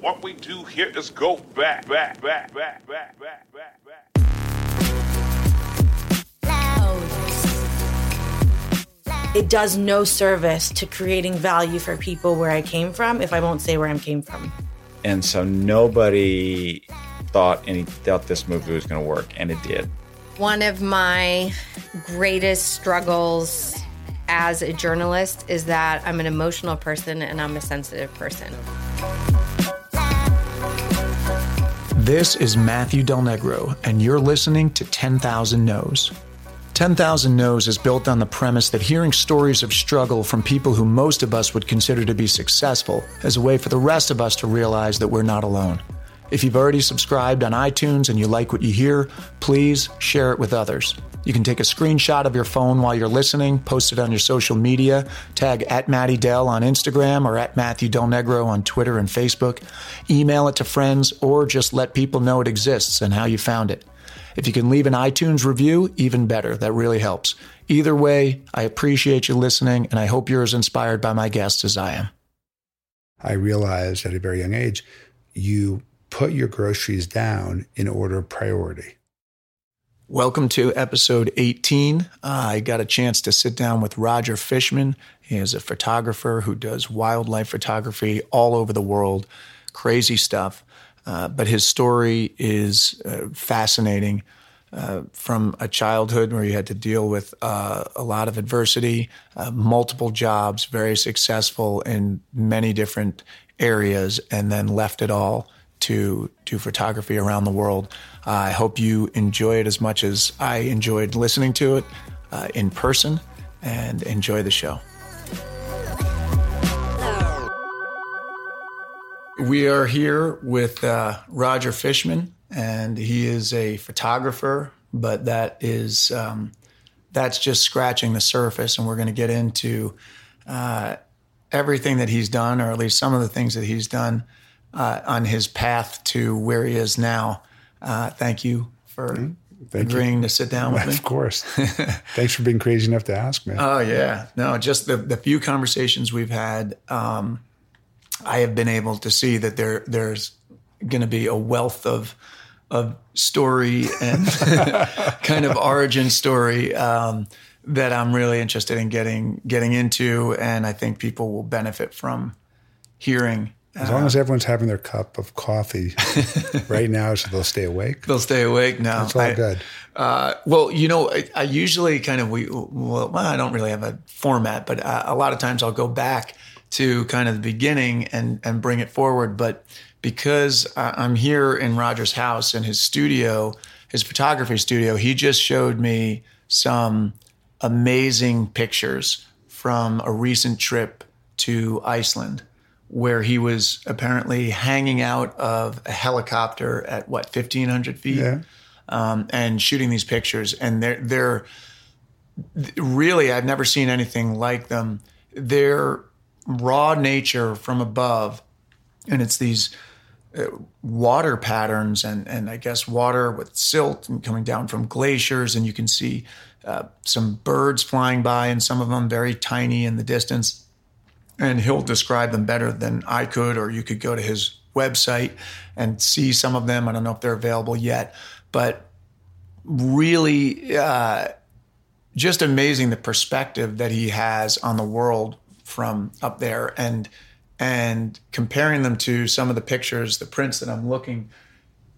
What we do here is go back, back, back, back, back, back, back, back. It does no service to creating value for people where I came from if I won't say where I came from. And so nobody thought any thought this movie was going to work, and it did. One of my greatest struggles as a journalist is that I'm an emotional person and I'm a sensitive person. This is Matthew Del Negro, and you're listening to 10,000 No's. 10,000 No's is built on the premise that hearing stories of struggle from people who most of us would consider to be successful is a way for the rest of us to realize that we're not alone. If you've already subscribed on iTunes and you like what you hear, please share it with others. You can take a screenshot of your phone while you're listening, post it on your social media, tag at Matty Dell on Instagram or at Matthew Del Negro on Twitter and Facebook, email it to friends, or just let people know it exists and how you found it. If you can leave an iTunes review, even better. That really helps. Either way, I appreciate you listening, and I hope you're as inspired by my guests as I am. I realized at a very young age, you put your groceries down in order of priority. Welcome to episode 18. Uh, I got a chance to sit down with Roger Fishman. He is a photographer who does wildlife photography all over the world, crazy stuff. Uh, but his story is uh, fascinating. Uh, from a childhood where he had to deal with uh, a lot of adversity, uh, multiple jobs, very successful in many different areas, and then left it all to do photography around the world. Uh, I hope you enjoy it as much as I enjoyed listening to it uh, in person and enjoy the show. We are here with uh, Roger Fishman, and he is a photographer, but that is um, that's just scratching the surface, and we're going to get into uh, everything that he's done, or at least some of the things that he's done uh, on his path to where he is now. Uh, thank you for Mm-hmm. Thank agreeing you. to sit down with me. Of course. Thanks for being crazy enough to ask me. Oh yeah, no, just the the few conversations we've had, um, I have been able to see that there there's going to be a wealth of of story and kind of origin story um, that I'm really interested in getting getting into, and I think people will benefit from hearing. As long as everyone's having their cup of coffee right now, so they'll stay awake. They'll stay awake now. It's all I- good. Uh, well, you know, I, I usually kind of we well, well, I don't really have a format, but uh, a lot of times I'll go back to kind of the beginning and and bring it forward. But because I- I'm here in Roger's house in his studio, his photography studio, he just showed me some amazing pictures from a recent trip to Iceland where he was apparently hanging out of a helicopter at what 1500 feet? Yeah. um, and shooting these pictures. And they're they're really I've never seen anything like them. They're raw nature from above and it's these uh, water patterns and and I guess water with silt and coming down from glaciers and you can see uh, some birds flying by and some of them very tiny in the distance and he'll describe them better than I could, or you could go to his website and see some of them. I don't know if they're available yet, but really uh, just amazing the perspective that he has on the world from up there and and comparing them to some of the pictures, the prints that I'm looking.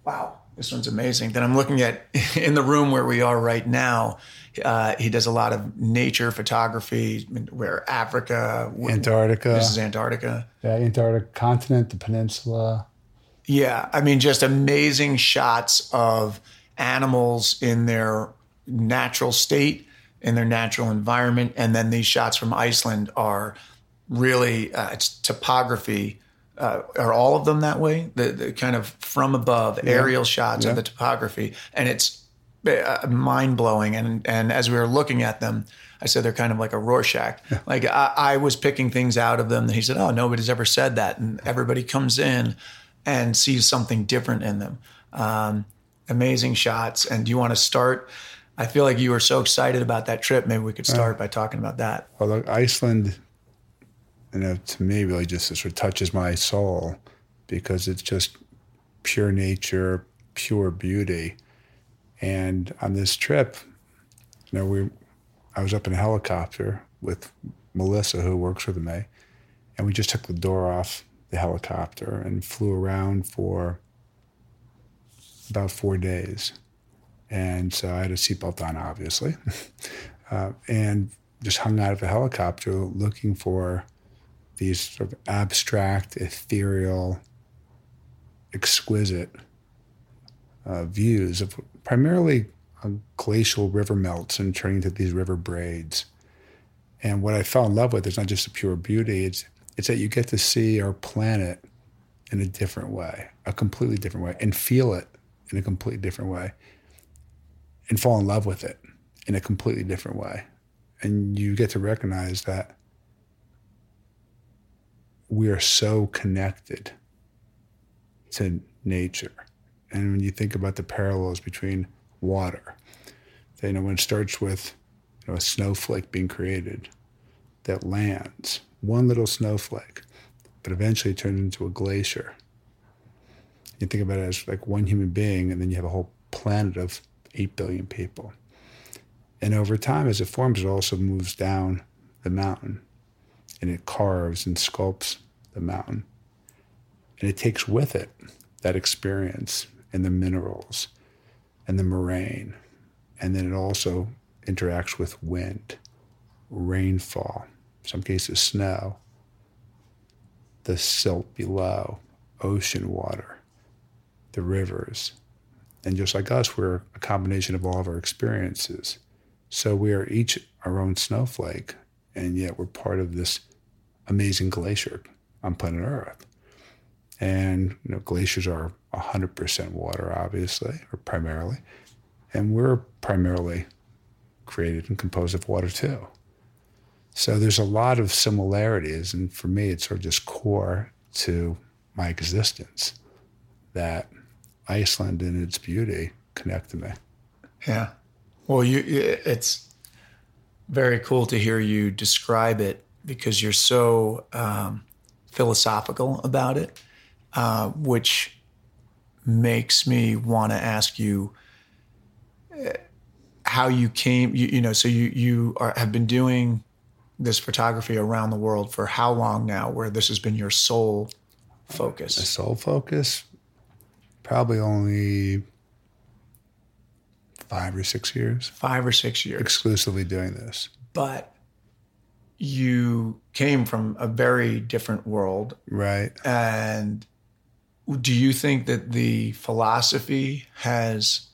Wow, this one's amazing. That I'm looking at in the room where we are right now. Uh, he does a lot of nature photography, where Africa, Antarctica. this is Antarctica. Yeah, Antarctic continent, the peninsula. Yeah, I mean, just amazing shots of animals in their natural state, in their natural environment, and then these shots from Iceland are really uh, it's topography. Uh, are all of them that way? The, the kind of from above aerial shots Yeah. of the topography, and it's mind blowing. And and as we were looking at them, I said they're kind of like a Rorschach. Like I, I was picking things out of them, and he said, "Oh, nobody's ever said that." And everybody comes in and sees something different in them. Um, amazing shots. And do you want to start? I feel like you were so excited about that trip. Maybe we could start by talking about that. Well, look, Iceland, you know, to me, really just sort of touches my soul because it's just pure nature, pure beauty. And on this trip, you know, we I was up in a helicopter with Melissa, who works with me, and we just took the door off the helicopter and flew around for about four days. And so I had a seatbelt on, obviously, uh, and just hung out of a helicopter looking for these sort of abstract, ethereal, exquisite uh, views of primarily uh, glacial river melts and turning into these river braids. And what I fell in love with is not just the pure beauty, it's, it's that you get to see our planet in a different way, a completely different way, and feel it in a completely different way, and fall in love with it in a completely different way. And you get to recognize that we are so connected to nature. And when you think about the parallels between water, you know, when it starts with you know, a snowflake being created that lands, one little snowflake, but eventually turns into a glacier. You think about it as like one human being, and then you have a whole planet of 8 billion people. And over time, as it forms, it also moves down the mountain and it carves and sculpts the mountain. And it takes with it that experience and the minerals and the moraine. And then it also interacts with wind, rainfall, in some cases snow, the silt below, ocean water, the rivers. And just like us, we're a combination of all of our experiences. So we are each our own snowflake, and yet we're part of this amazing glacier on planet Earth. And you know, glaciers are 100% water, obviously, or primarily. And we're primarily created and composed of water too. So there's a lot of similarities. And for me, it's sort of just core to my existence that Iceland and its beauty connect to me. Yeah. Well, you it's very cool to hear you describe it because you're so um, philosophical about it, uh, which makes me want to ask you uh, how you came. You, you know, so you you are, have been doing this photography around the world for how long now? Where this has been your sole focus? My sole focus, probably only five or six years. Five or six years. Exclusively doing this. But you came from a very different world. Right. And do you think that the philosophy has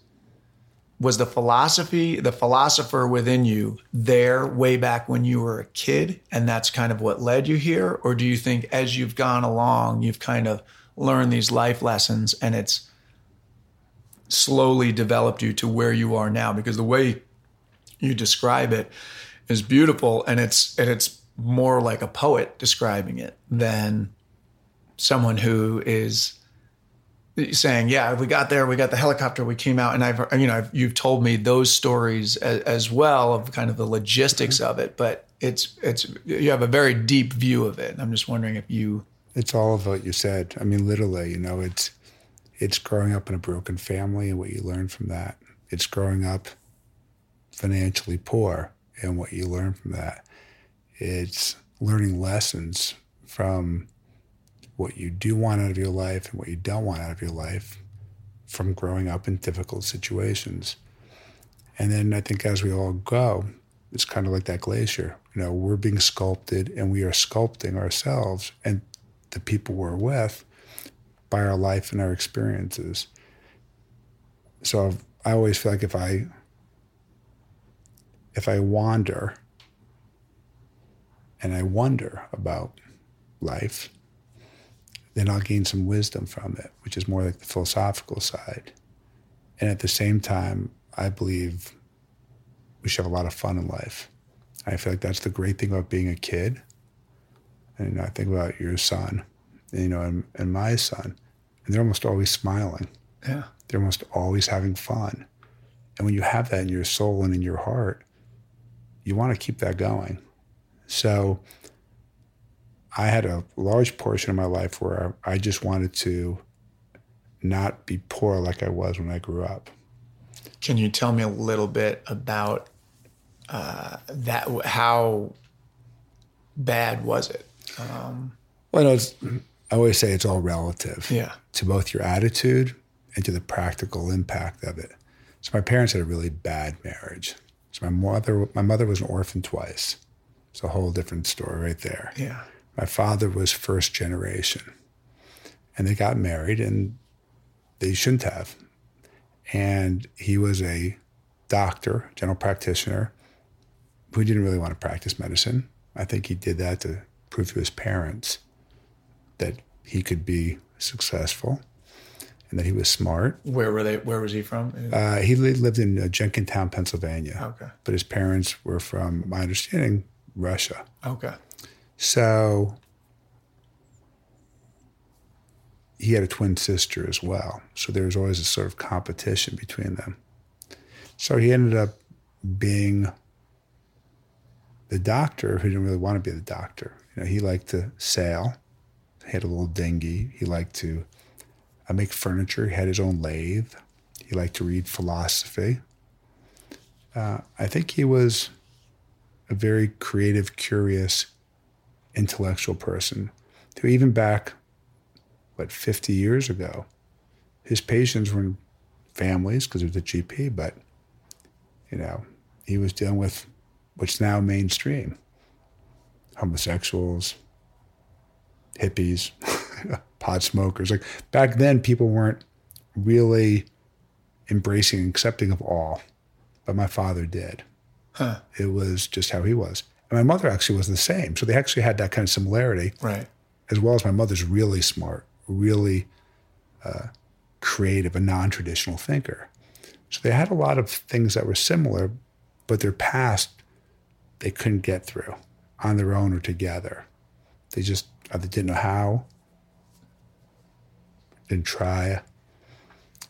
was the philosophy the philosopher within you there way back when you were a kid and that's kind of what led you here? Or do you think as you've gone along you've kind of learned these life lessons and it's slowly developed you to where you are now? Because the way you describe it is beautiful and it's and it's more like a poet describing it than someone who is saying, "Yeah, we got there, we got the helicopter, we came out," and I've you know I've, you've told me those stories as, as, well of kind of the logistics mm-hmm. of it, but it's it's you have a very deep view of it. And I'm just wondering if you. It's all of what you said. I mean, literally, you know, it's it's growing up in a broken family and what you learn from that. It's growing up financially poor and what you learn from that. It's learning lessons from what you do want out of your life and what you don't want out of your life from growing up in difficult situations. And then I think as we all go, it's kind of like that glacier. You know, we're being sculpted and we are sculpting ourselves and the people we're with by our life and our experiences. So I always feel like if I if I wander and I wonder about life, then I'll gain some wisdom from it, which is more like the philosophical side. And at the same time, I believe we should have a lot of fun in life. I feel like that's the great thing about being a kid. And you know, I think about your son, you know, and, and my son, and they're almost always smiling. Yeah. They're almost always having fun. And when you have that in your soul and in your heart, you want to keep that going. So I had a large portion of my life where I just wanted to not be poor like I was when I grew up. Can you tell me a little bit about uh, that? How bad was it? Well, it's, I always say it's all relative Yeah. to both your attitude and to the practical impact of it. So my parents had a really bad marriage. So my mother, my mother was an orphan twice. It's a whole different story right there. Yeah. My father was first generation, and they got married, and they shouldn't have. And he was a doctor, general practitioner, who didn't really want to practice medicine. I think he did that to prove to his parents that he could be successful and that he was smart. Where were they? Where was he from? Uh, he lived in uh, Jenkintown, Pennsylvania. Okay. But his parents were from, my understanding, Russia. okay. So he had a twin sister as well. So there was always a sort of competition between them. So he ended up being the doctor who didn't really want to be the doctor. You know, he liked to sail. He had a little dinghy. He liked to uh, make furniture. He had his own lathe. He liked to read philosophy. Uh, I think he was a very creative, curious, intellectual person who even back what 50 years ago his patients were in families because he was a gp but you know he was dealing with what's now mainstream homosexuals hippies pot smokers. Like back then people weren't really embracing and accepting of all but my father did. It was just how he was and my mother actually was the same so they actually had that kind of similarity Right. as well as my mother's really smart, really uh, creative, a non traditional thinker. So they had a lot of things that were similar, but their past they couldn't get through on their own or together. They just either didn't know how, didn't try.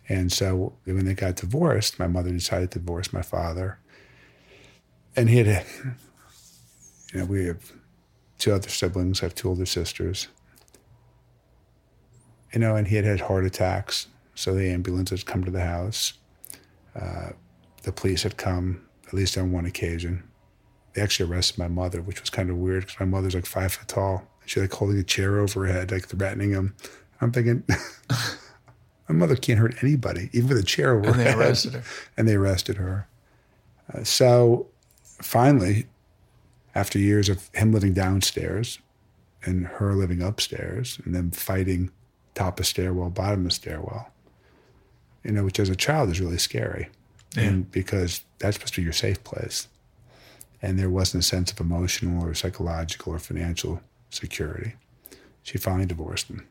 And so when they got divorced, my mother decided to divorce my father. And he had, know, we have two other siblings. I have two older sisters. You know, and he had had heart attacks. So the ambulance had come to the house. Uh, the police had come, at least on one occasion. They actually arrested my mother, which was kind of weird because my mother's like five foot tall. She like holding a chair over her head, like threatening him. I'm thinking, my mother can't hurt anybody, even with a chair over And her they head. arrested her. And they arrested her. Uh, so finally, after years of him living downstairs and her living upstairs and them fighting top of stairwell, bottom of stairwell, you know, which as a child is really scary. And because that's supposed to be your safe place. And there wasn't a sense of emotional or psychological or financial security. She finally divorced him.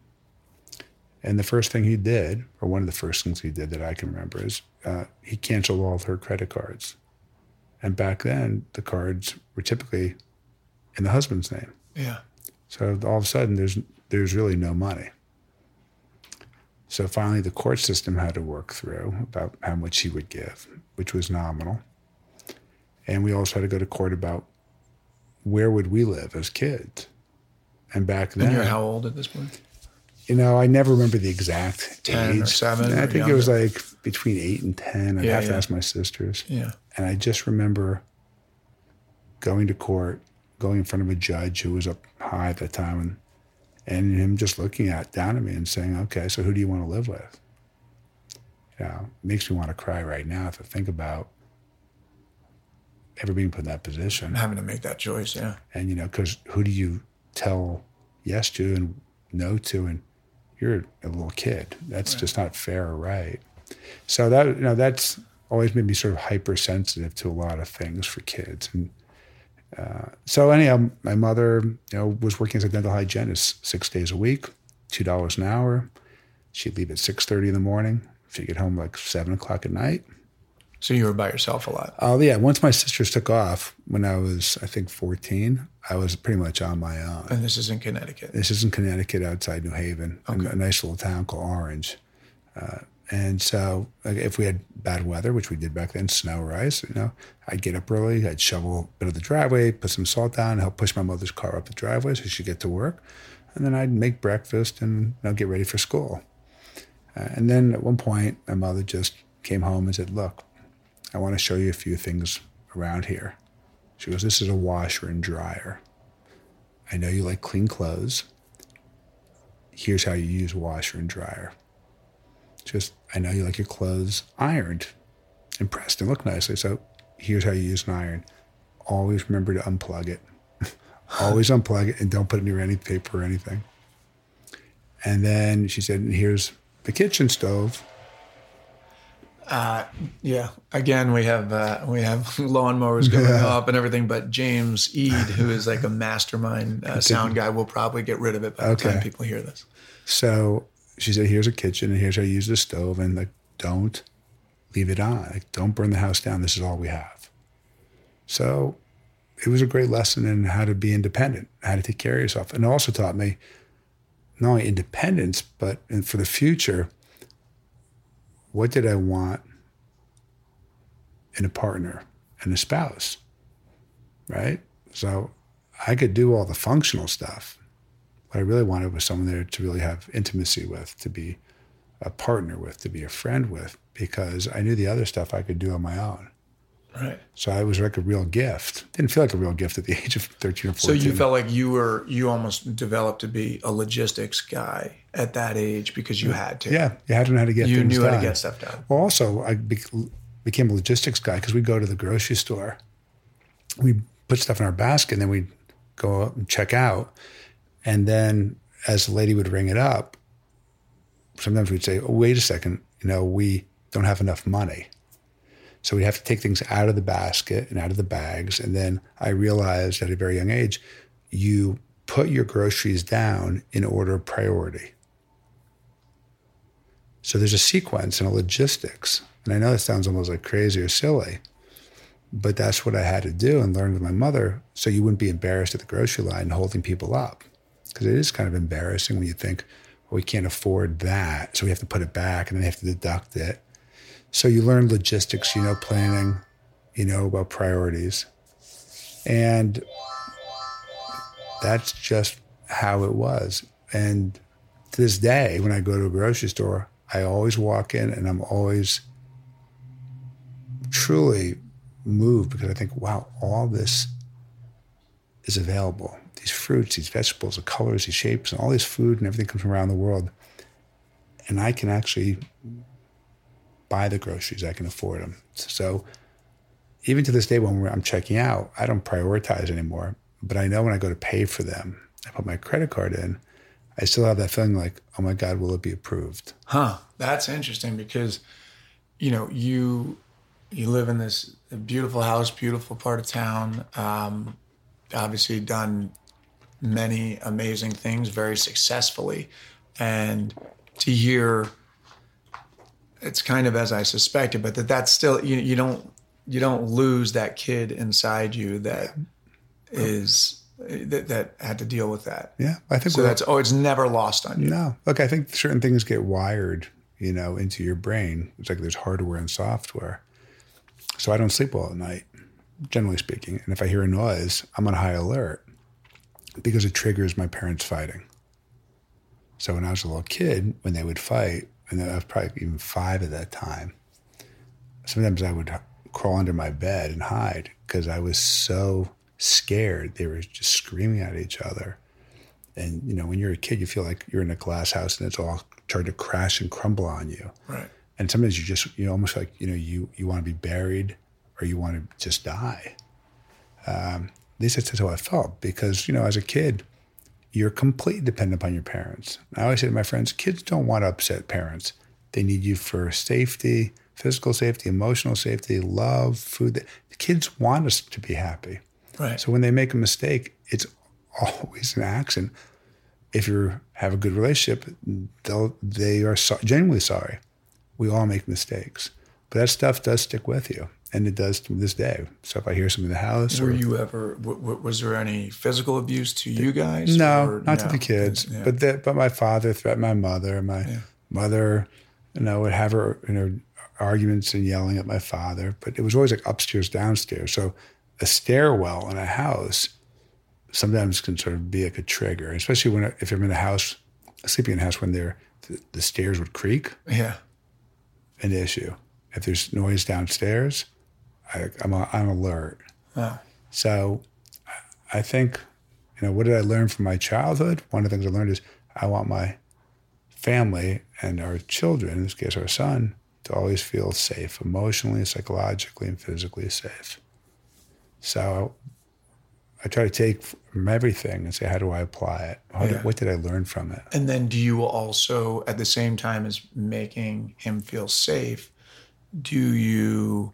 And the first thing he did, or one of the first things he did that I can remember, is uh, he canceled all of her credit cards. And back then, the cards were typically in the husband's name. Yeah. So all of a sudden, there's there's really no money. So finally, the court system had to work through about how much he would give, which was nominal. And we also had to go to court about where would we live as kids. And back then, And you're how old at this point? You know, I never remember the exact 10 or age. 7 I or think it was like between eight and ten. I'd Yeah, have to yeah. ask my sisters. Yeah. And I just remember going to court, going in front of a judge who was up high at the time, and, and him just looking at down at me and saying, "Okay, so who do you want to live with?" You know, makes me want to cry right now if I think about ever being put in that position. Having to make that choice. Yeah. And you know, because who do you tell yes to and no to, and you're a little kid. That's just not fair or right. So that you know, that's always made me sort of hypersensitive to a lot of things for kids. And uh, so anyhow, my mother, you know, was working as a dental hygienist six days a week, two dollars an hour. She'd leave at six thirty in the morning. She'd get home like seven o'clock at night. So you were by yourself a lot. Oh yeah, once my sisters took off when I was, I think, fourteen, I was pretty much on my own. And this is in Connecticut. This is in Connecticut, outside New Haven, Okay. a nice little town called Orange. Uh, And so, like, if we had bad weather, which we did back then, snow or ice, you know, I'd get up early, I'd shovel a bit of the driveway, put some salt down, help push my mother's car up the driveway so she'd get to work. And then I'd make breakfast and you know, get ready for school. Uh, and then at one point, my mother just came home and said, Look, I want to show you a few things around here. She goes, This is a washer and dryer. I know you like clean clothes. Here's how you use washer and dryer. Just, I know you like your clothes ironed and pressed and look nicely. So here's how you use an iron. Always remember to unplug it. Always unplug it and don't put it near any paper or anything. And then she said, here's the kitchen stove. Yeah. Again, we have uh, we have lawnmowers going Yeah. up and everything, but James Ead, who is like a mastermind uh, sound guy, will probably get rid of it by the time people hear this. So she said, here's a kitchen and here's how you use the stove. And like, don't leave it on. Like, don't burn the house down. This is all we have. So it was a great lesson in how to be independent, how to take care of yourself. And it also taught me not only independence, but for the future, what did I want in a partner and a spouse? Right? So I could do all the functional stuff. What I really wanted was someone there to really have intimacy with, to be a partner with, to be a friend with, because I knew the other stuff I could do on my own. Right. So I was like a real gift. Didn't feel like a real gift at the age of 13 or 14. So you felt like you were you almost developed to be a logistics guy at that age because you had to. Yeah, you had to know how to get You things knew how to get stuff done. Well, also, I be- became a logistics guy because we'd go to the grocery store. We'd put stuff in our basket and then we'd go up and check out. And then as the lady would ring it up, sometimes we'd say, oh, wait a second, you know, we don't have enough money. So we'd have to take things out of the basket and out of the bags. And then I realized at a very young age, you put your groceries down in order of priority. So there's a sequence and a logistics. And I know that sounds almost like crazy or silly, but that's what I had to do and learn with my mother so you wouldn't be embarrassed at the grocery line holding people up. Because it is kind of embarrassing when you think, well, we can't afford that. So we have to put it back and then they have to deduct it. So you learn logistics, you know, planning, you know, about priorities. And that's just how it was. And to this day, when I go to a grocery store, I always walk in and I'm always truly moved because I think, wow, all this is available. These fruits, these vegetables, the colors, these shapes, and all this food and everything comes from around the world. And I can actually buy the groceries, I can afford them. So even to this day, when I'm checking out, I don't prioritize anymore. But I know when I go to pay for them, I put my credit card in, I still have that feeling like, oh my God, will it be approved? Huh. That's interesting because, you know, you you live in this beautiful house, beautiful part of town. Um, obviously, done many amazing things very successfully, and to hear it's kind of as I suspected, but that that's still you you don't you don't lose that kid inside you that is that, that had to deal with that. Yeah, I think So that's oh, it's never lost on you. No, look, I think certain things get wired, you know, into your brain. It's like there's hardware and software. So I don't sleep well at night, generally speaking. And if I hear a noise, I'm on high alert because it triggers my parents fighting. So when I was a little kid, when they would fight, and I was probably even five at that time, sometimes I would crawl under my bed and hide because I was so scared. They were just screaming at each other. And you know, when you're a kid, you feel like you're in a glass house and it's all trying to crash and crumble on you. Right. And sometimes you just you know almost like you know you you want to be buried or you want to just die. Um, at least that's how I felt because you know as a kid, you're completely dependent upon your parents. I always say to my friends, kids don't want to upset parents. They need you for safety, physical safety, emotional safety, love, food. The kids want us to be happy. Right. So when they make a mistake, it's always an accident. If you have a good relationship, they'll, they are so, genuinely sorry. We all make mistakes, but that stuff does stick with you, and it does to this day. So if I hear something in the house, Were or, you ever? W- w- was there any physical abuse to you guys? no, or not to the kids, Yeah. but the, but my father threatened my mother. My mother and I would have her, you know, arguments and yelling at my father. But it was always like upstairs, downstairs. So a stairwell in a house sometimes can sort of be like a trigger, especially when if I'm in a house, sleeping in a house when they're the, the stairs would creak. Yeah. An issue. If there's noise downstairs, I, I'm I'm alert. So I think, you know, what did I learn from my childhood? One of the things I learned is I want my family and our children, in this case our son, to always feel safe, emotionally, psychologically, and physically safe. So I try to take from everything and say, how do I apply it? How Yeah. did, what did I learn from it? And then do you also, at the same time as making him feel safe, do you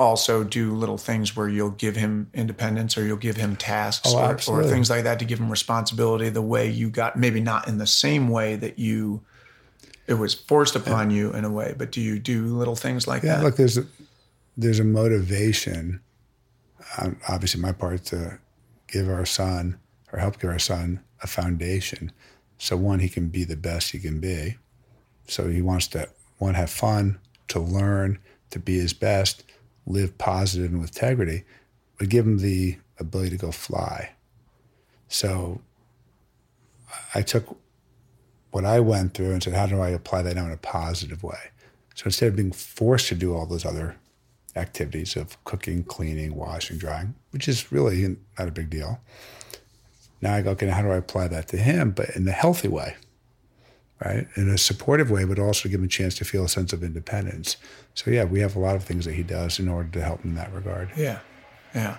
also do little things where you'll give him independence or you'll give him tasks Oh, or, or things like that to give him responsibility the way you got, maybe not in the same way that you, it was forced upon you in a way, but do you do little things like Yeah, that? look, there's a, there's a motivation, um, obviously my part to give our son or help give our son a foundation. So one, he can be the best he can be. So he wants to one have fun, to learn, to be his best, live positive and with integrity, but give him the ability to go fly. So I took what I went through and said, how do I apply that now in a positive way? So instead of being forced to do all those other activities of cooking, cleaning, washing, drying, which is really not a big deal, now I go, okay, how do I apply that to him, but in a healthy way, right? In a supportive way, but also give him a chance to feel a sense of independence. So yeah, we have a lot of things that he does in order to help him in that regard. Yeah, yeah,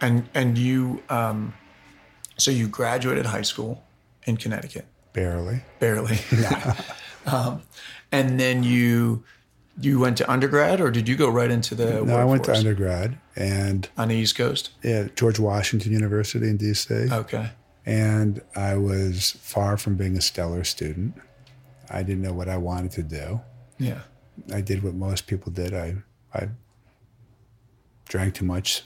and and you, um, so you graduated high school in Connecticut, Barely. barely, um, and then you you went to undergrad, or did you go right into the? No, I went to undergrad and on the East Coast. yeah, George Washington University in DC. Okay, And I was far from being a stellar student. I didn't know what I wanted to do. yeah, I did what most people did. I I drank too much,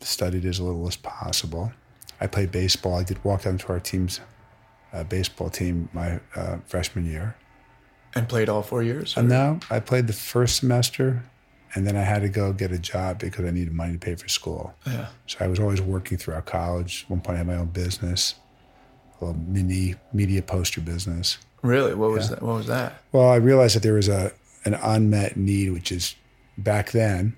studied as little as possible. I played baseball. I did walk down to our team's uh, baseball team my uh, freshman year. and played all four years. And or- now I played the first semester, and then I had to go get a job because I needed money to pay for school. Yeah, So I was always working throughout college. At one point, I had my own business, a little mini media poster business. Really? What was that? What was that? Well, I realized that there was a an unmet need, which is back then.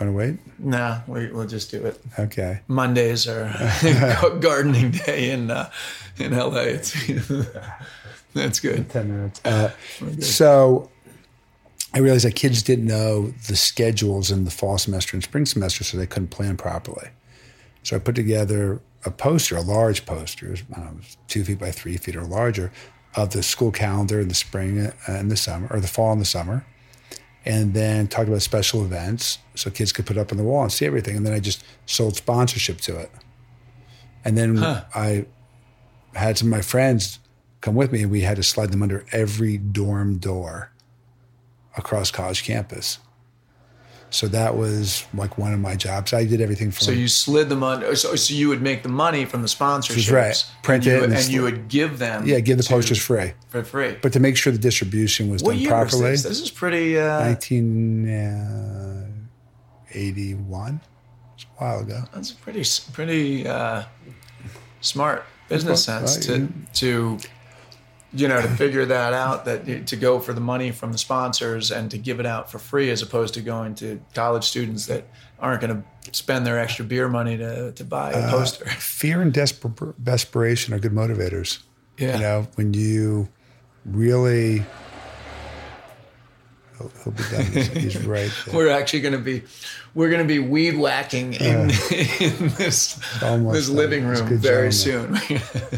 Want to wait? Nah, we, we'll just do it. Okay. Mondays are gardening day in uh, in LA. It's that's good. Ten minutes. Uh, so I realized that kids didn't know the schedules in the fall semester and spring semester, so they couldn't plan properly. So I put together a poster, a large poster, it was, I don't know, two feet by three feet or larger, of the school calendar in the spring uh, and the summer, or the fall and the summer, and then talked about special events so kids could put up on the wall and see everything. And then I just sold sponsorship to it. And then I had some of my friends come with me, and we had to slide them under every dorm door across college campus. So that was like one of my jobs. I did everything from So you slid them on. So, so you would make the money from the sponsorships, right. Print and you, it and and you would give them. yeah, give the to- posters free, for free. but to make sure the distribution was what done year properly. was this? This is pretty. Uh, 1981. It's a while ago. that's pretty pretty uh, smart business Well, sense well, to to you know to figure that out that to go for the money from the sponsors and to give it out for free as opposed to going to college students that aren't going to spend their extra beer money to to buy Uh, a poster. Fear and desper- desperation are good motivators. Yeah. You know, when you really. He'll, he'll be done. He's, he's right there. We're actually going to be we're going to be weed whacking in, in this this living room very soon.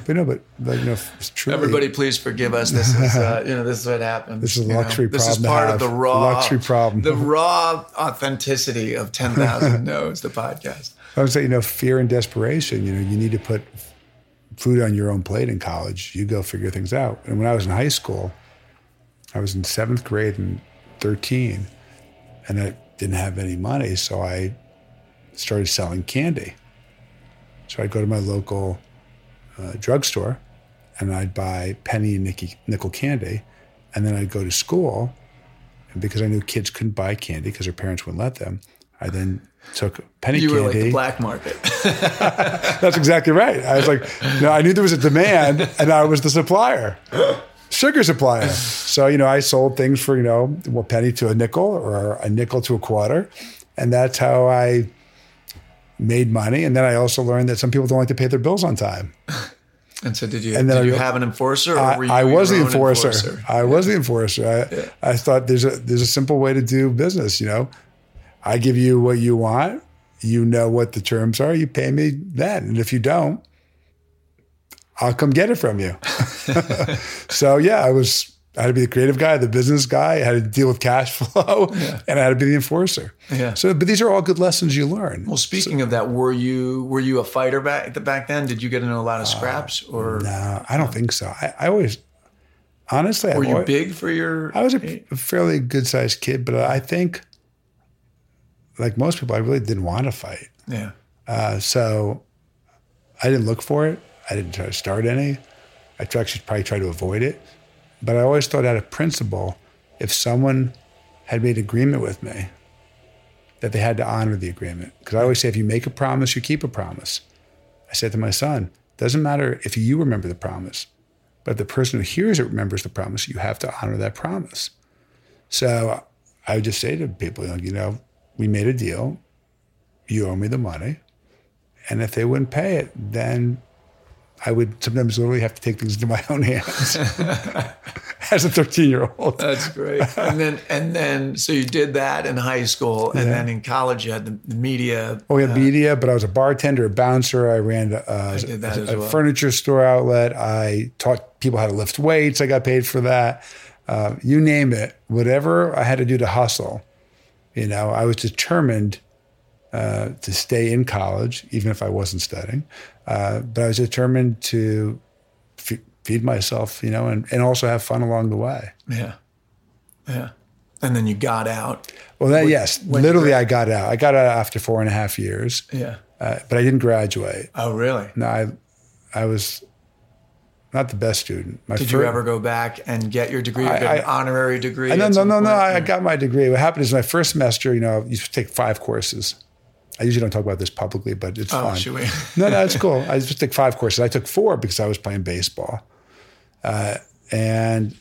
But no, but like, you know, f- truly, Everybody, please forgive us. This is, uh, you know, this is what happens. This is a you know. luxury This is problem part of the raw Luxury problem. the raw authenticity of Ten Thousand No's, the podcast. I would say, you know, fear and desperation. You know, you need to put food on your own plate in college. You go figure things out. And when I was in high school, I was in seventh grade and 13, and I didn't have any money. So I started selling candy. So I'd go to my local uh, drugstore and I'd buy penny and nicky, nickel candy And then I'd go to school, and because I knew kids couldn't buy candy because their parents wouldn't let them, I then took penny You candy. You were like the black market. That's exactly right. I was like, no, I knew there was a demand, and I was the supplier, sugar supplier. So you know, I sold things for you know a penny to a nickel or a nickel to a quarter, and that's how I made money. And then I also learned that some people don't like to pay their bills on time. And so, did you? And then did you have an enforcer? Or I, I was the own enforcer. I was the enforcer. I, I thought there's a there's a simple way to do business. You know, I give you what you want. You know what the terms are. You pay me then, and if you don't, I'll come get it from you. so yeah, I was. I had to be the creative guy, the business guy. I had to deal with cash flow, and I had to be the enforcer. Yeah. So, but these are all good lessons you learn. Well, speaking of that, were you were you a fighter back back then? Did you get into a lot of scraps, or No, I don't think so. I, I always, honestly, were I've you always- big for your? I was a, a fairly good sized kid, but I think, like most people, I really didn't want to fight. yeah. Uh, so I didn't look for it. I didn't try to start any. I actually probably tried to avoid it. But I always thought out of principle, if someone had made an agreement with me, that they had to honor the agreement. Because I always say, if you make a promise, you keep a promise. I said to my son, doesn't matter if you remember the promise, but the person who hears it remembers the promise, you have to honor that promise. So I would just say to people, you know, we made a deal. You owe me the money. And if they wouldn't pay it, then I would sometimes literally have to take things into my own hands as a 13 year old. That's great. and then and then so you did that in high school, and then in college you had the, the media. Oh, we had media, but I was a bartender, a bouncer. I ran uh, a, well. furniture store outlet. I taught people how to lift weights. I got paid for that. Uh, you name it, whatever I had to do to hustle. You know, I was determined uh, to stay in college, even if I wasn't studying. Uh, but I was determined to f- feed myself, you know, and, and also have fun along the way. Yeah, yeah. And then you got out. Well, that, yes, when literally, I got out. I got out after four and a half years, Yeah. uh, but I didn't graduate. Oh, really? No, I, I was not the best student. My Did you ever go back and get your degree, I- get an honorary degree? I, no, no, no, no. I I got my degree. What happened is my first semester, you know, you take five courses. I usually don't talk about this publicly, but it's Oh, we? no, no, it's cool. I just took five courses. I took four because I was playing baseball, uh, and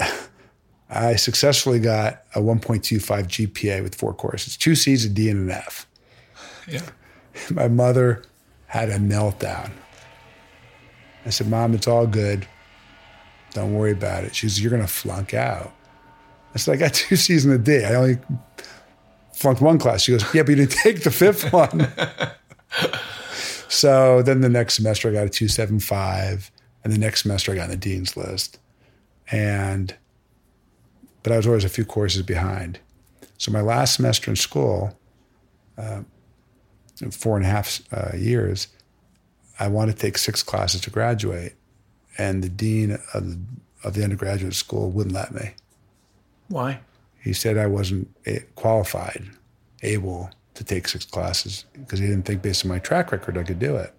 I successfully got a 1.25 GPA with four courses, two C's, a D, and an F. Yeah. My mother had a meltdown. I said, Mom, it's all good. Don't worry about it. She says, You're going to flunk out. I said, I got two C's and a D. I only flunked one class. She goes, Yeah, but you didn't take the fifth one. so then the next semester, I got a 275. And the next semester, I got on the dean's list. And, but I was always a few courses behind. So my last semester in school, four and a half uh, years, I wanted to take six classes to graduate, and the dean of the, of the undergraduate school wouldn't let me. Why? He said I wasn't qualified, able to take six classes because he didn't think based on my track record I could do it.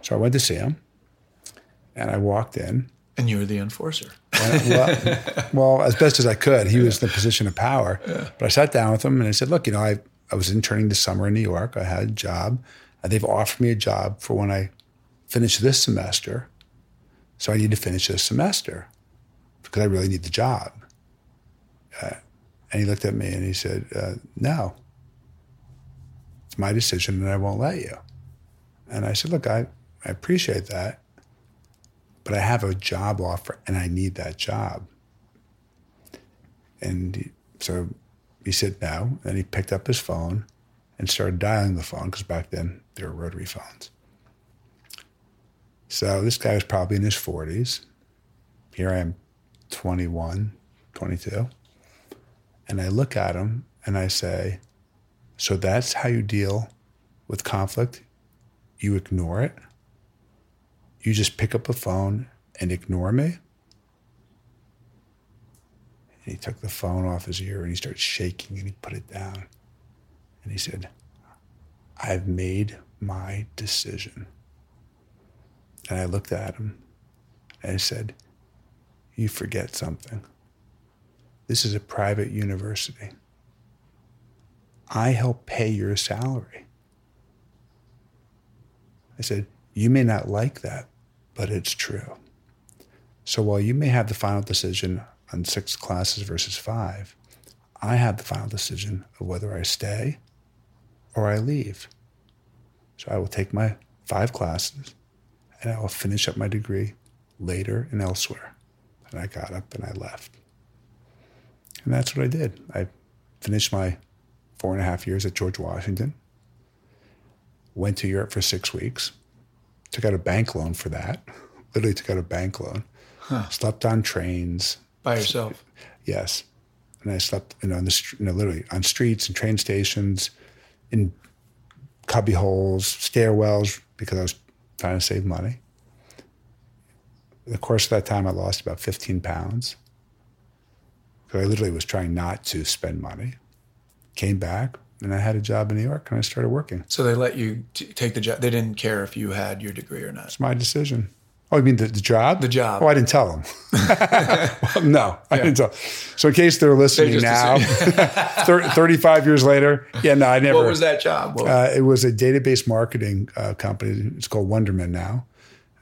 So I went to see him, and I walked in. And you were the enforcer. Well, well, as best as I could. He was in the position of power. But I sat down with him and I said, "Look, you know, I I was interning this summer in New York. I had a job. and they've offered me a job for when I finish this semester. So I need to finish this semester because I really need the job." Uh, and he looked at me and he said, uh, "No, it's my decision, and I won't let you." And I said, "Look, I I appreciate that." but I have a job offer and I need that job. And he, so he said no. And he picked up his phone and started dialing the phone because back then there were rotary phones. So this guy was probably in his 40s. Here I am, 21, 22. And I look at him and I say, So that's how you deal with conflict? You ignore it? you just pick up a phone and ignore me? And he took the phone off his ear and he started shaking and he put it down. And he said, I've made my decision. And I looked at him and I said, you forget something. This is a private university. I help pay your salary. I said, You may not like that, but it's true. So while you may have the final decision on six classes versus five, I have the final decision of whether I stay or I leave. So I will take my five classes and I will finish up my degree later and elsewhere. And I got up and I left. And that's what I did. I finished my four and a half years at George Washington, went to Europe for six weeks, took out a bank loan for that, literally took out a bank loan, slept on trains. By yourself. Yes. And I slept you know, on the, you know, literally on streets and train stations, in cubby holes, stairwells, because I was trying to save money. In the course of that time, I lost about 15 pounds. Because I literally was trying not to spend money. Came back, and I had a job in New York, and I started working. So they let you t- take the job. They didn't care if you had your degree or not. It's my decision. Oh, you mean the, the job? The job. Oh, I didn't tell them. Well, no, I didn't tell. So in case they're listening just now, thir- 35 years later, yeah, no, I never. What was that job? Uh, it was a database marketing uh, company. It's called Wunderman now.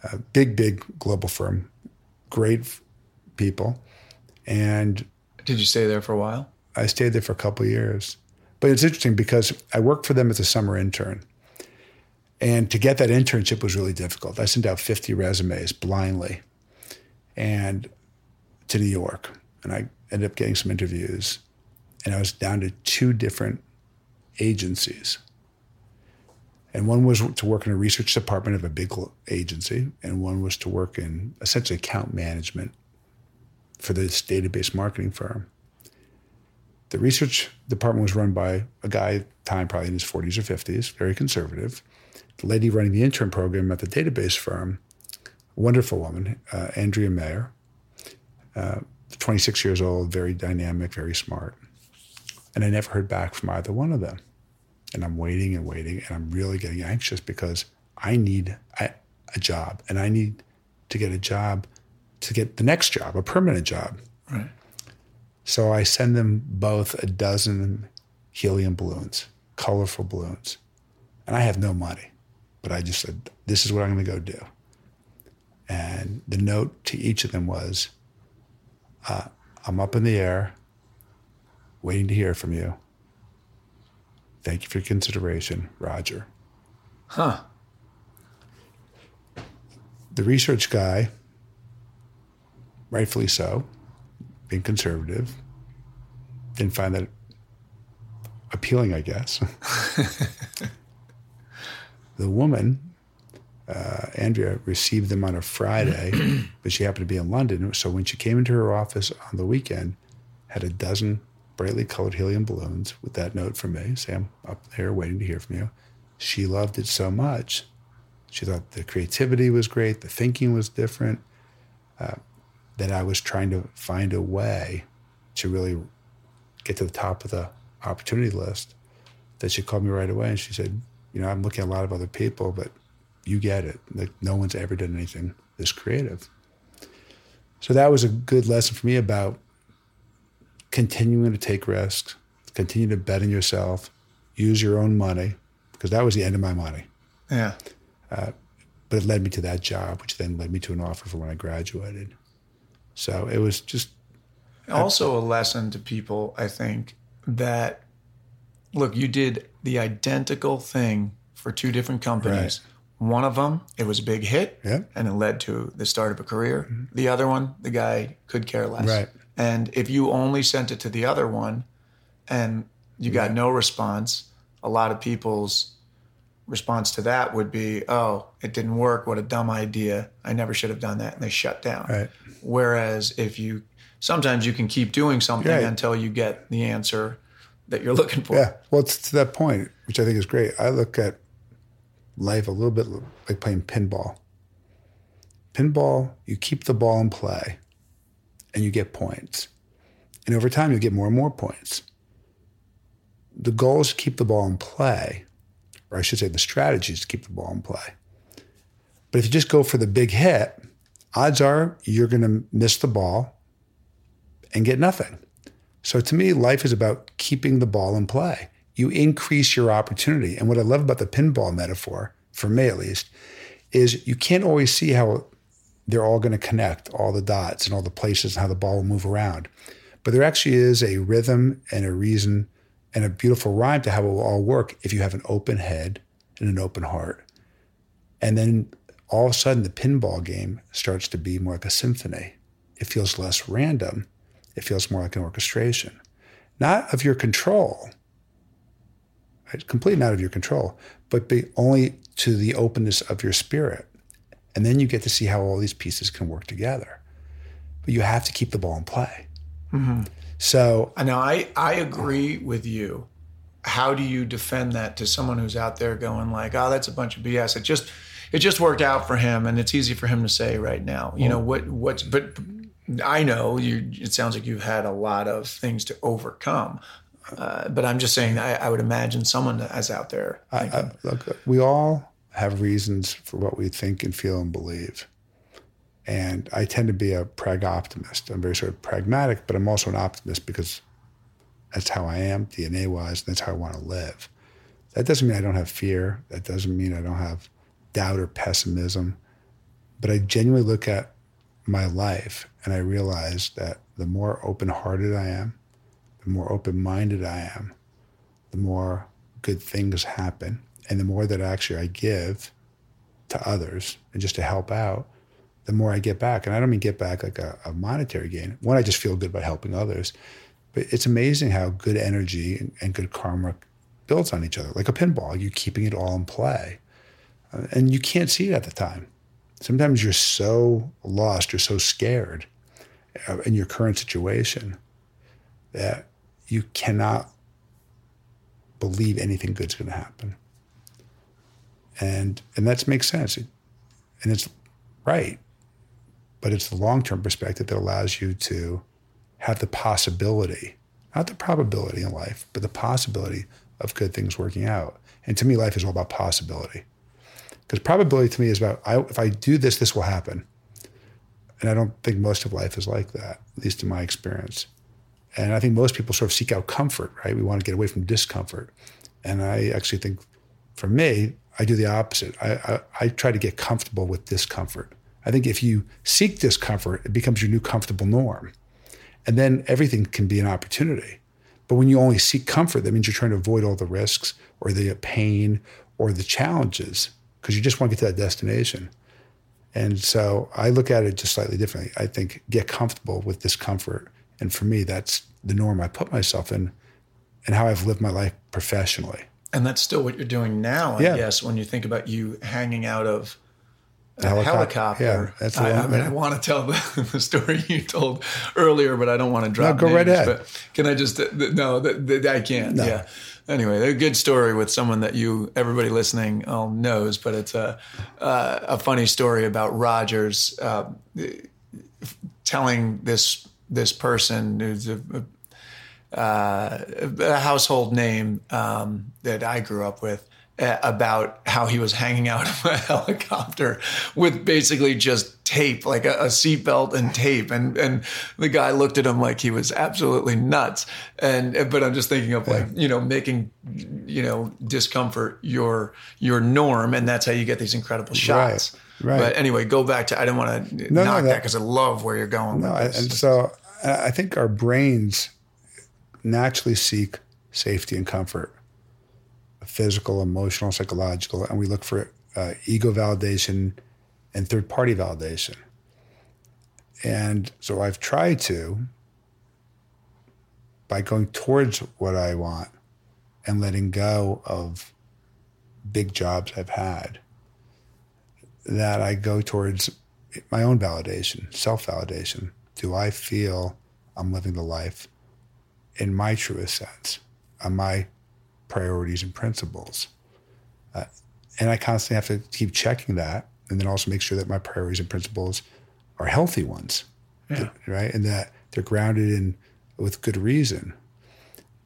Uh, big, big global firm. Great people. And Did you stay there for a while? I stayed there for a couple years. But it's interesting because I worked for them as a summer intern. And to get that internship was really difficult. I sent out 50 resumes blindly and to New York. And I ended up getting some interviews. And I was down to two different agencies. And one was to work in a research department of a big agency, and one was to work in essentially account management for this database marketing firm. The research department was run by a guy time, probably in his 40s or 50s, very conservative. The lady running the intern program at the database firm, wonderful woman, uh, Andrea Mayer, uh, 26 years old, very dynamic, very smart. And I never heard back from either one of them. And I'm waiting and waiting, and I'm really getting anxious because I need a, a job, and I need to get a job to get the next job, a permanent job. Right. So I send them both a dozen helium balloons, colorful balloons. And I have no money, but I just said, this is what I'm going to go do. And the note to each of them was, uh, I'm up in the air, waiting to hear from you. Thank you for your consideration, Roger. Huh. The research guy, rightfully so, being conservative, didn't find that appealing, I guess. the woman, uh, Andrea, received them on a Friday, but she happened to be in London. So when she came into her office on the weekend, had a dozen brightly colored helium balloons with that note from me, say, I'm up there waiting to hear from you. She loved it so much. She thought the creativity was great, the thinking was different, uh, that I was trying to find a way to really get to the top of the opportunity list. That she called me right away and she said, You know, I'm looking at a lot of other people, but you get it. Like, no one's ever done anything this creative. So that was a good lesson for me about continuing to take risks, continue to bet on yourself, use your own money, because that was the end of my money. Yeah. Uh, but it led me to that job, which then led me to an offer for when I graduated. So it was just Also, a lesson to people, I think, that look, you did the identical thing for two different companies. One of them, it was a big hit, Yeah. and it led to the start of a career. Mm-hmm. The other one, the guy could care less. Right. And if you only sent it to the other one, and you got no response, a lot of people's response to that would be, "Oh, it didn't work. What a dumb idea. I never should have done that." And they shut down. Right. Whereas if you sometimes you can keep doing something Right. until you get the answer that you're looking for. Yeah. Well, it's to that point, which I think is great. I look at life a little bit like playing pinball. Pinball, you keep the ball in play and you get points. And over time, you get more and more points. The goal is to keep the ball in play, or I should say, the strategy is to keep the ball in play. But if you just go for the big hit odds are you're going to miss the ball and get nothing. So to me, life is about keeping the ball in play. You increase your opportunity. And what I love about the pinball metaphor, for me at least, is you can't always see how they're all going to connect, all the dots and all the places and how the ball will move around. But there actually is a rhythm and a reason and a beautiful rhyme to how it will all work if you have an open head and an open heart. And then all of a sudden, the pinball game starts to be more like a symphony. It feels less random. It feels more like an orchestration, not of your control, right? completely not of your control, but be only to the openness of your spirit. And then you get to see how all these pieces can work together. But you have to keep the ball in play. Mm-hmm. So Now, I, I agree with you. How do you defend that to someone who's out there going like, "Oh, that's a bunch of BS"? It just it just worked out for him, and it's easy for him to say right now. You know what? What's but I know you. It sounds like you've had a lot of things to overcome. Uh, but I'm just saying, I, I would imagine someone that's out there. thinking, look, we all have reasons for what we think and feel and believe. And I tend to be a prag optimist. I'm very sort of pragmatic, but I'm also an optimist because that's how I am, DNA wise, and that's how I want to live. That doesn't mean I don't have fear. That doesn't mean I don't have doubt or pessimism. But I genuinely look at my life and I realize that the more open hearted I am, the more open minded I am, the more good things happen. And the more that actually I give to others and just to help out, the more I get back. And I don't mean get back like a, a monetary gain. One, I just feel good about helping others. But it's amazing how good energy and, and good karma builds on each other, like a pinball. You're keeping it all in play. Uh, and you can't see it at the time. Sometimes you're so lost, you're so scared uh, in your current situation that you cannot believe anything good's going to happen. And and that makes sense. and it's right. But it's the long-term perspective that allows you to have the possibility, not the probability in life, but the possibility of good things working out. And to me, life is all about possibility. Because probability to me is about I, if I do this, this will happen. And I don't think most of life is like that, at least in my experience. And I think most people sort of seek out comfort, right? We want to get away from discomfort. And I actually think for me, I do the opposite. I, I, I try to get comfortable with discomfort. I think if you seek discomfort, it becomes your new comfortable norm. And then everything can be an opportunity. But when you only seek comfort, that means you're trying to avoid all the risks or the pain or the challenges because you just want to get to that destination. And so I look at it just slightly differently. I think get comfortable with discomfort. And for me, that's the norm I put myself in and how I've lived my life professionally. and that's still what you're doing now, I Yeah. guess. When you think about you hanging out of a The helicop- helicopter, yeah, that's the I, I mean, I want to tell the, the story you told earlier, but I don't want to drop. No, go right ahead. But can I just? No, I can't. Yeah. Anyway, a good story with someone that you, everybody listening, all knows, but it's a uh, a funny story about Rogers uh, telling this this person who's a, uh, a household name um, that I grew up with Uh, about how he was hanging out of a helicopter with basically just tape, like a, a seatbelt and tape, and and the guy looked at him like he was absolutely nuts. And but I'm just thinking of like you know making you know discomfort your your norm, and that's how you get these incredible shots. right. But anyway, go back to I didn't want to No, no, knock that that- because I love where you're going. No, with this. and so I I think our brains naturally seek safety and comfort, physical, emotional, psychological, and we look for uh, ego validation and third party validation. And so I've tried to, by going towards what I want and letting go of big jobs I've had, that I go towards my own validation, self validation. Do I feel I'm living the life in my truest sense, Am my priorities and principles? Uh, and I constantly have to keep checking that and then also make sure that my priorities and principles are healthy ones, right? And that they're grounded in with good reason.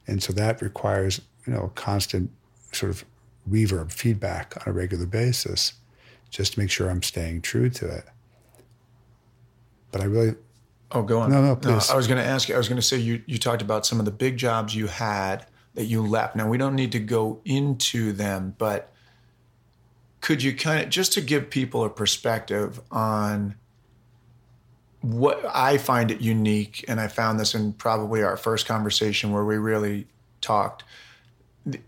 And so that requires, you know, constant sort of reverb feedback on a regular basis just to make sure I'm staying true to it. but I really Oh, go on. No, no, please. I was going to ask you. I was going to say you you talked about some of the big jobs you had that you left. Now we don't need to go into them, but could you kind of just to give people a perspective on what I find it unique, and I found this in probably our first conversation where we really talked.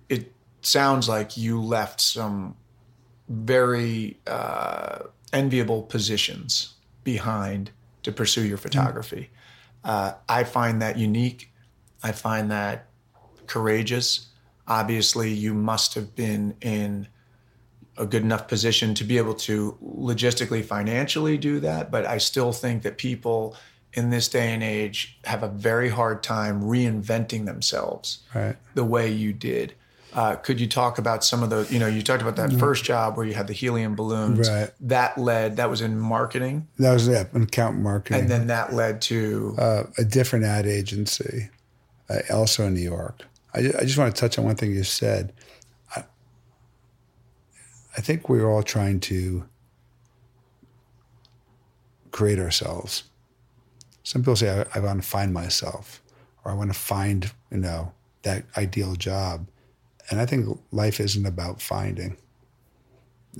It sounds like you left some very uh, enviable positions behind to pursue your photography. Uh, I find that unique. I find that courageous. Obviously, you must have been in a good enough position to be able to logistically, financially do that. But I still think that people in this day and age have a very hard time reinventing themselves Right. the way you did. Uh, could you talk about some of the, you know, you talked about that first job where you had the helium balloons. Right. That led, that was in marketing. that was an account marketing. And then that led to, uh, a different ad agency, uh, also in New York. I, I just want to touch on one thing you said. I, I think we're all trying to create ourselves. Some people say, I, I want to find myself, or I want to find, you know, that ideal job. And I think life isn't about finding,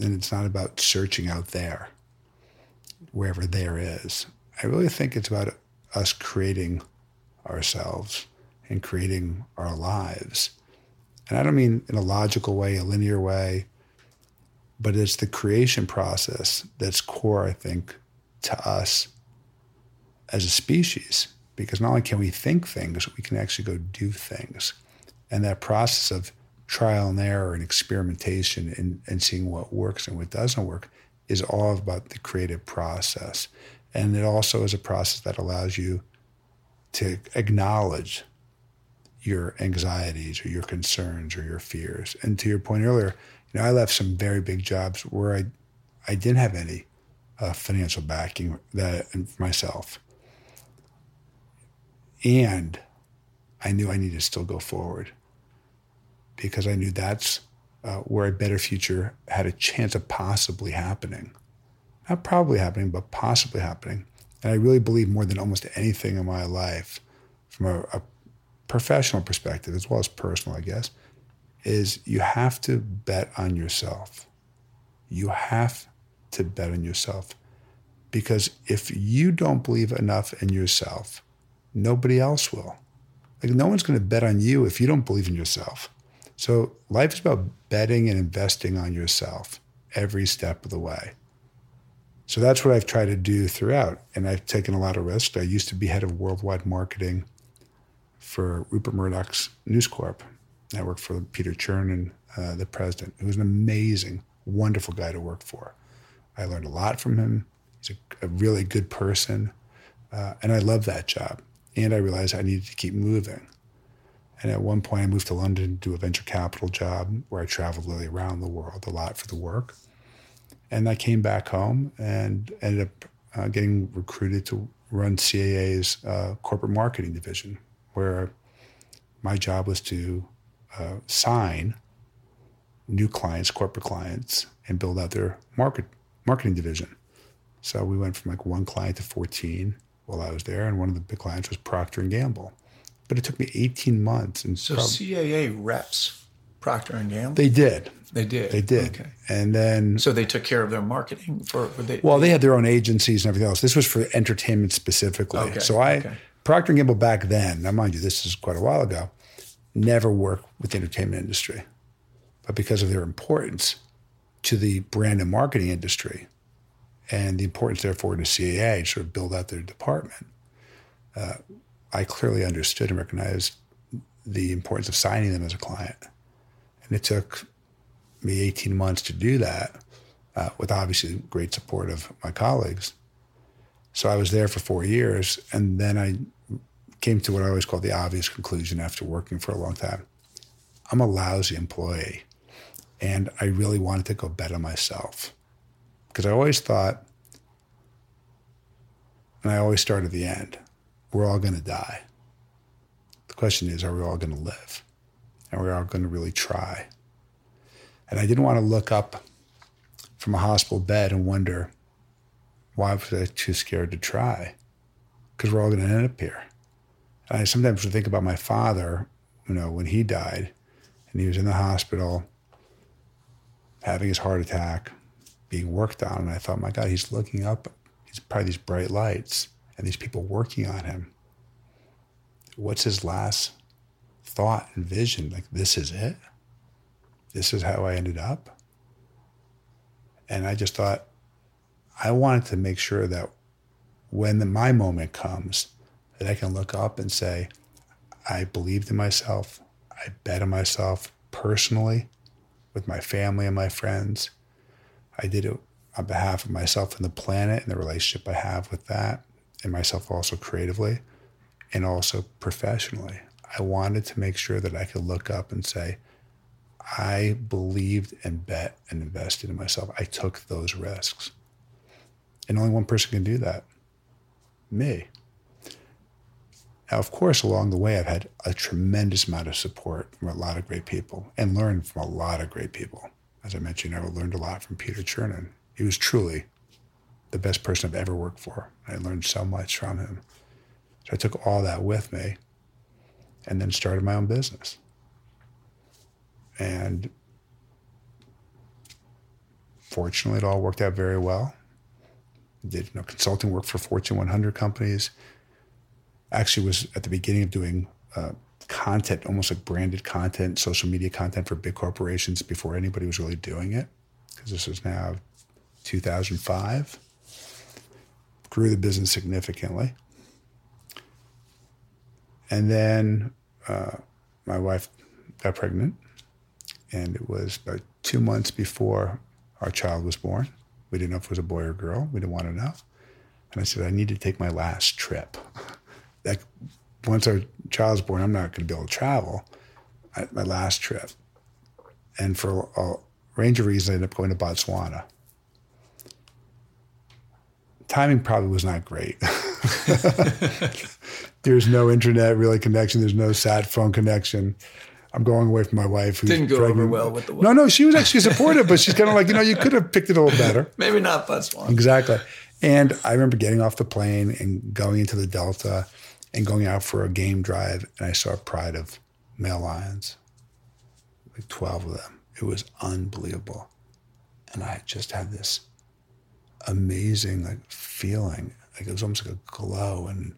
and it's not about searching out there, wherever there is. I really think it's about us creating ourselves and creating our lives. And I don't mean in a logical way, a linear way, but it's the creation process that's core, I think, to us as a species. Because not only can we think things, we can actually go do things. And that process of trial and error and experimentation and, and seeing what works and what doesn't work is all about the creative process. And it also is a process that allows you to acknowledge your anxieties or your concerns or your fears. And to your point earlier, you know, I left some very big jobs where I, I didn't have any uh, financial backing that myself, and I knew I needed to still go forward because I knew that's uh, where a better future had a chance of possibly happening. Not probably happening, but possibly happening. And I really believe more than almost anything in my life, from a, a professional perspective as well as personal, I guess, is you have to bet on yourself. You have to bet on yourself. Because if you don't believe enough in yourself, nobody else will. Like, no one's going to bet on you if you don't believe in yourself. So, life is about betting and investing on yourself every step of the way. So, that's what I've tried to do throughout. And I've taken a lot of risks. I used to be head of worldwide marketing for Rupert Murdoch's News Corp. I worked for Peter Chernin, uh, the president, He was an amazing, wonderful guy to work for. I learned a lot from him. He's a, a really good person. Uh, and I love that job. And I realized I needed to keep moving. And at one point, I moved to London to do a venture capital job where I traveled really around the world a lot for the work. And I came back home and ended up uh, getting recruited to run CAA's uh, corporate marketing division, where my job was to uh, sign new clients, corporate clients, and build out their market marketing division. So we went from like one client to 14 while I was there, and one of the big clients was Procter and Gamble. But it took me 18 months, and so prob- CAA reps Procter and Gamble. they did, They did. they did, Okay. and then So they took care of their marketing for. They, Well, they had their own agencies and everything else. This was for entertainment specifically. Okay, So I, okay. Procter Gamble back then, now mind you, this is quite a while ago, never worked with the entertainment industry, but because of their importance to the brand and marketing industry, and the importance therefore to CAA to sort of build out their department, uh, I clearly understood and recognized the importance of signing them as a client, and it took me 18 months to do that uh, with obviously great support of my colleagues. So I was there for four years, and then I came to what I always call the obvious conclusion after working for a long time. I'm a lousy employee, and I really wanted to go better myself because I always thought, and I always start at the end, we're all going to die. The question is, are we all going to live? And we're all going to really try. And I didn't want to look up from a hospital bed and wonder, why was I too scared to try? Because we're all going to end up here. And I sometimes would think about my father, you know, when he died and he was in the hospital having his heart attack, being worked on. And I thought, my God, he's looking up. He's probably these bright lights and these people working on him. What's his last thought and vision? Like, this is it? This is how I ended up? And I just thought, I wanted to make sure that when the, my moment comes, that I can look up and say, I believed in myself. I bet on myself personally with my family and my friends. I did it on behalf of myself and the planet and the relationship I have with that, and myself also creatively and also professionally. I wanted to make sure that I could look up and say, I believed and bet and invested in myself. I took those risks. And only one person can do that me. Now, of course, along the way, I've had a tremendous amount of support from a lot of great people and learned from a lot of great people. As I mentioned, I learned a lot from Peter Chernin. He was truly the best person I've ever worked for. I learned so much from him. So I took all that with me and then started my own business. And fortunately, it all worked out very well. Did you know, consulting work for Fortune 100 companies. Actually, was at the beginning of doing uh, content, almost like branded content, social media content for big corporations before anybody was really doing it. Because this was now 2005. Grew the business significantly. And then uh, my wife got pregnant, and it was about two months before our child was born. We didn't know if it was a boy or girl. We didn't want to know. And I said, I need to take my last trip. like, once our child's born, I'm not going to be able to travel. I, my last trip. And for a range of reasons, I ended up going to Botswana. Timing probably was not great. There's no internet really connection. There's no sat phone connection. I'm going away from my wife. Who's Didn't go pregnant. over well with the woman. No, no, she was actually supportive, but she's kind of like, you know, you could have picked it a little better. Maybe not Botswana. Exactly. And I remember getting off the plane and going into the Delta and going out for a game drive, and I saw a pride of male lions, like 12 of them. It was unbelievable. And I just had this amazing like feeling. Like it was almost like a glow and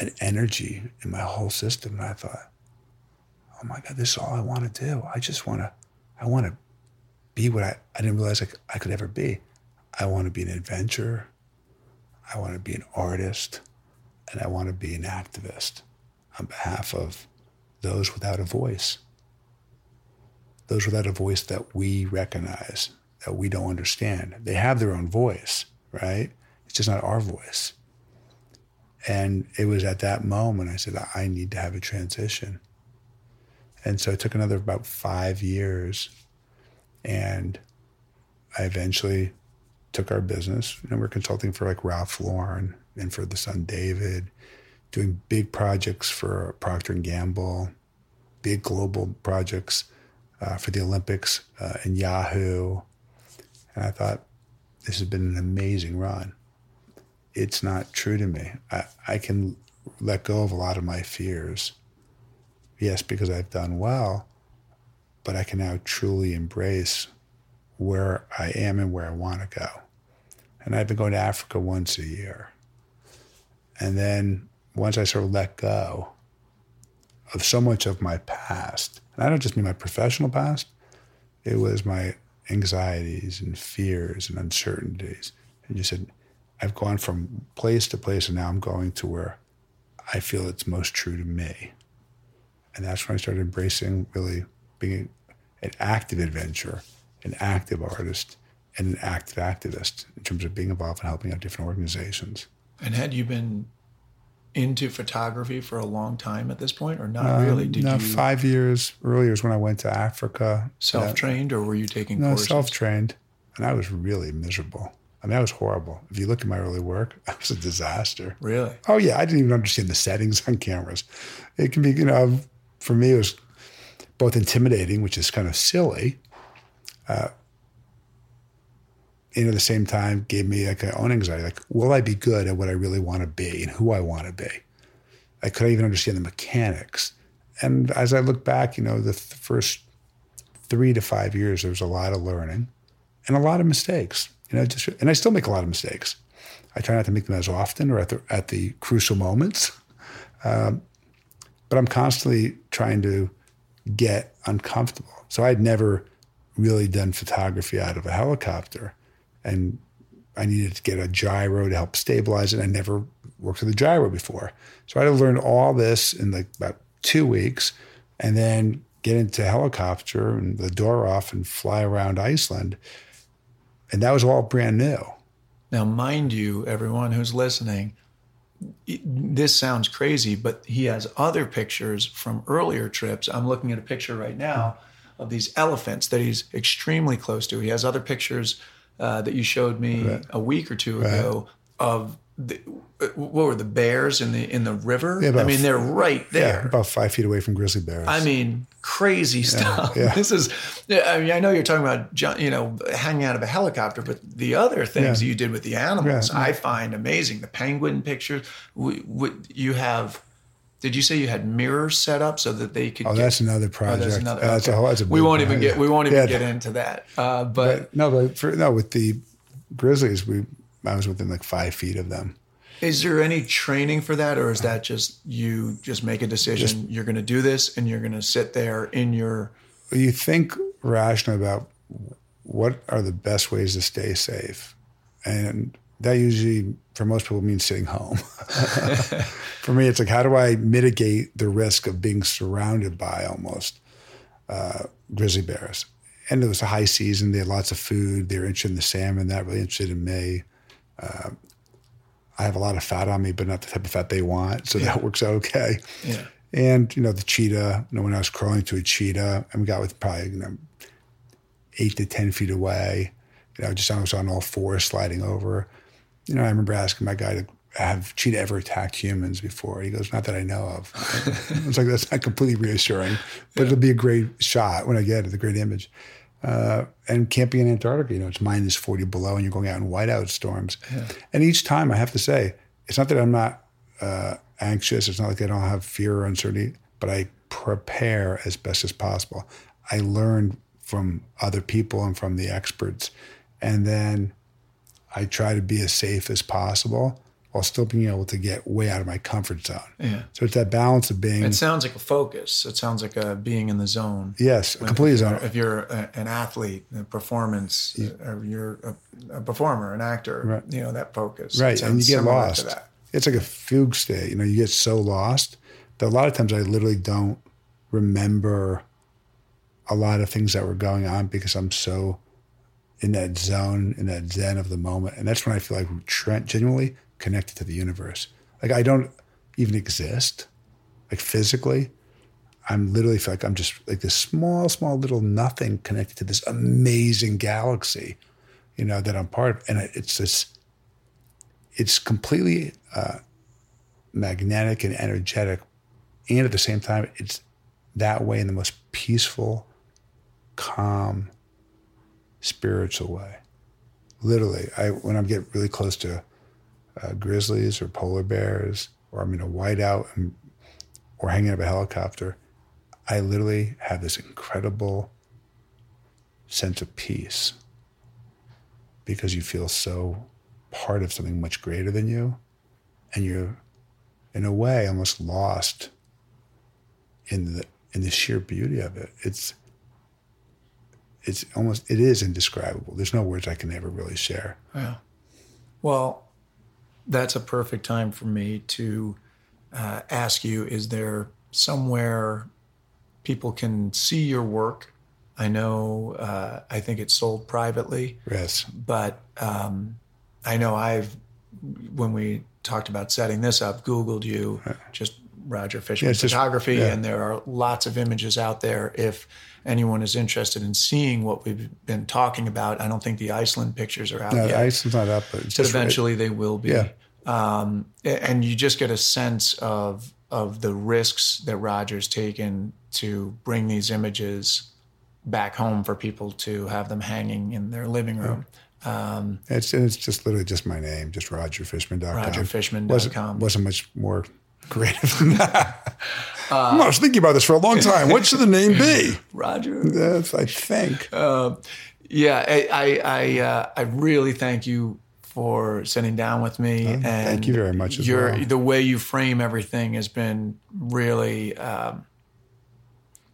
an energy in my whole system. And I thought, oh my God, this is all I want to do. I just want to, I want to be what I, I didn't realize I, I could ever be. I want to be an adventurer. I want to be an artist. And I want to be an activist on behalf of those without a voice. Those without a voice that we recognize, that we don't understand. They have their own voice, right? It's just not our voice. And it was at that moment I said, I need to have a transition. And so it took another about five years. And I eventually took our business. You know, we're consulting for like Ralph Lauren and for the son David, doing big projects for Procter and Gamble, big global projects uh, for the Olympics uh, and Yahoo. And I thought, this has been an amazing run. It's not true to me. I, I can let go of a lot of my fears. Yes, because I've done well, but I can now truly embrace where I am and where I want to go. And I've been going to Africa once a year. And then once I sort of let go of so much of my past, and I don't just mean my professional past, it was my anxieties and fears and uncertainties. And you said, I've gone from place to place and now I'm going to where I feel it's most true to me. And that's when I started embracing really being an active adventurer, an active artist, and an active activist in terms of being involved in helping out different organizations. And had you been into photography for a long time at this point, or not uh, really? Did no, you five years earlier is when I went to Africa. self-trained, or were you taking No, courses? self-trained, and I was really miserable. I mean, I was horrible. If you look at my early work, I was a disaster. Really? Oh yeah, I didn't even understand the settings on cameras. It can be, you know, for me it was both intimidating, which is kind of silly, uh, and at the same time gave me like my own anxiety. Like, will I be good at what I really want to be and who I want to be? I could I even understand the mechanics. And as I look back, you know, the th- first three to five years, there was a lot of learning and a lot of mistakes. You know, just and I still make a lot of mistakes. I try not to make them as often or at the at the crucial moments. Um, but I'm constantly trying to get uncomfortable. So I'd never really done photography out of a helicopter, and I needed to get a gyro to help stabilize it. I never worked with a gyro before, so I had to learn all this in like about two weeks, and then get into helicopter and the door off and fly around Iceland, and that was all brand new. Now, mind you, everyone who's listening, this sounds crazy, but he has other pictures from earlier trips. I'm looking at a picture right now of these elephants that he's extremely close to. He has other pictures uh, that you showed me a week or two ago of the, uh, what were the bears in the in the river? Yeah, I mean, they're right there. Yeah, about five feet away from grizzly bears. I mean, crazy stuff. yeah. This is, I mean, I know you're talking about, you know, hanging out of a helicopter, but the other things you did with the animals. I find amazing. The penguin pictures, we, we, you have, did you say you had mirrors set up so that they could oh, get- that's another Oh, project. that's another. That's a okay. That's a we won't even get. We won't even Yeah, get into that. Uh, but But no, but for, no, with the grizzlies, we I was within like five feet of them. is there any training for that, or is that just you just make a decision? you're going to do this, and you're going to sit there in your. You think rationally about what are the best ways to stay safe, and that usually for most people means sitting home. for me, it's like how do I mitigate the risk of being surrounded by almost uh, grizzly bears? And it was a high season; they had lots of food. They were interested in the salmon, not really interested in me. Uh, I have a lot of fat on me, but not the type of fat they want, so that works out okay. Yeah. And you know the cheetah. You know when I was crawling to a cheetah, and we got with probably you know eight to ten feet away. You know, just I was on all fours sliding over. You know, I remember asking my guy to have cheetah ever attacked humans before. He goes, not that I know of. it's like that's not completely reassuring, but it'll be a great shot when I get it, the great image. Uh, and camping in Antarctica, you know, it's minus 40 below and you're going out in whiteout storms. And each time I have to say, it's not that I'm not uh, anxious. It's not like I don't have fear or uncertainty, but I prepare as best as possible. I learn from other people and from the experts. And then I try to be as safe as possible while still being able to get way out of my comfort zone. Yeah. So it's that balance of being, It sounds like a focus. It sounds like a being in the zone. yes, completely if you're, zone. if you're a, an athlete, a performance, uh, or you're a, a performer, an actor, Right. you know that focus. Right. And you get lost. that. It's like a fugue state. You know, you get so lost that a lot of times I literally don't remember a lot of things that were going on because I'm so in that zone, in that zen of the moment. And that's when I feel like Trent genuinely connected to the universe. Like I don't even exist, like physically. I'm literally like I'm just like this small, small little nothing connected to this amazing galaxy, you know, that I'm part of. And it's this, it's completely uh, magnetic and energetic. And at the same time, it's that way in the most peaceful, calm, spiritual way. Literally, I when I get really close to uh, grizzlies or polar bears, or I'm in a whiteout and, or hanging up a helicopter, I literally have this incredible sense of peace because you feel so part of something much greater than you, and you're, in a way, almost lost in the in the sheer beauty of it. It's it's almost it is indescribable. There's no words I can ever really share. Yeah. Well, that's a perfect time for me to uh, ask you: Is there somewhere people can see your work? I know. Uh, I think it's sold privately. Yes. but um, I know I've when we talked about setting this up, Googled you, just Roger Fishman Yeah, it's just- photography, yeah. and there are lots of images out there. If anyone is interested in seeing what we've been talking about, I don't think the Iceland pictures are out No, yet, Iceland's not up, but but just eventually they will be. Yeah. Um, and you just get a sense of of the risks that Roger's taken to bring these images back home for people to have them hanging in their living room. It's it's just literally just my name, just rogerfishman.com. Rogerfishman.com. Wasn't, wasn't much more creative than that. I was thinking about this for a long time. What should the name be? Roger. That's, I think. Yeah, I I I, uh, I really thank you for sitting down with me. and thank you very much as your, well. The way you frame everything has been really um,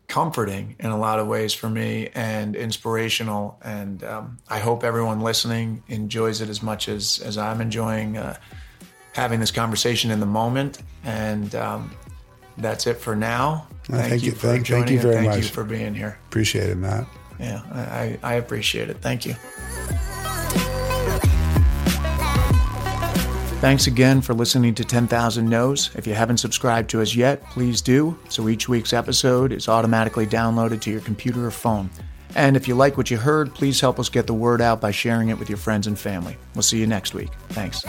comforting in a lot of ways for me and inspirational. And um, I hope everyone listening enjoys it as much as as I'm enjoying uh, having this conversation in the moment. And um, that's it for now. Thank, thank you you- for thank- joining. thank you very thank you much. for being here. Appreciate it, Matt. Yeah, I, I, I appreciate it. Thank you. Thanks again for listening to 10,000 No's. If you haven't subscribed to us yet, please do, so each week's episode is automatically downloaded to your computer or phone. And if you like what you heard, please help us get the word out by sharing it with your friends and family. We'll see you next week. Thanks.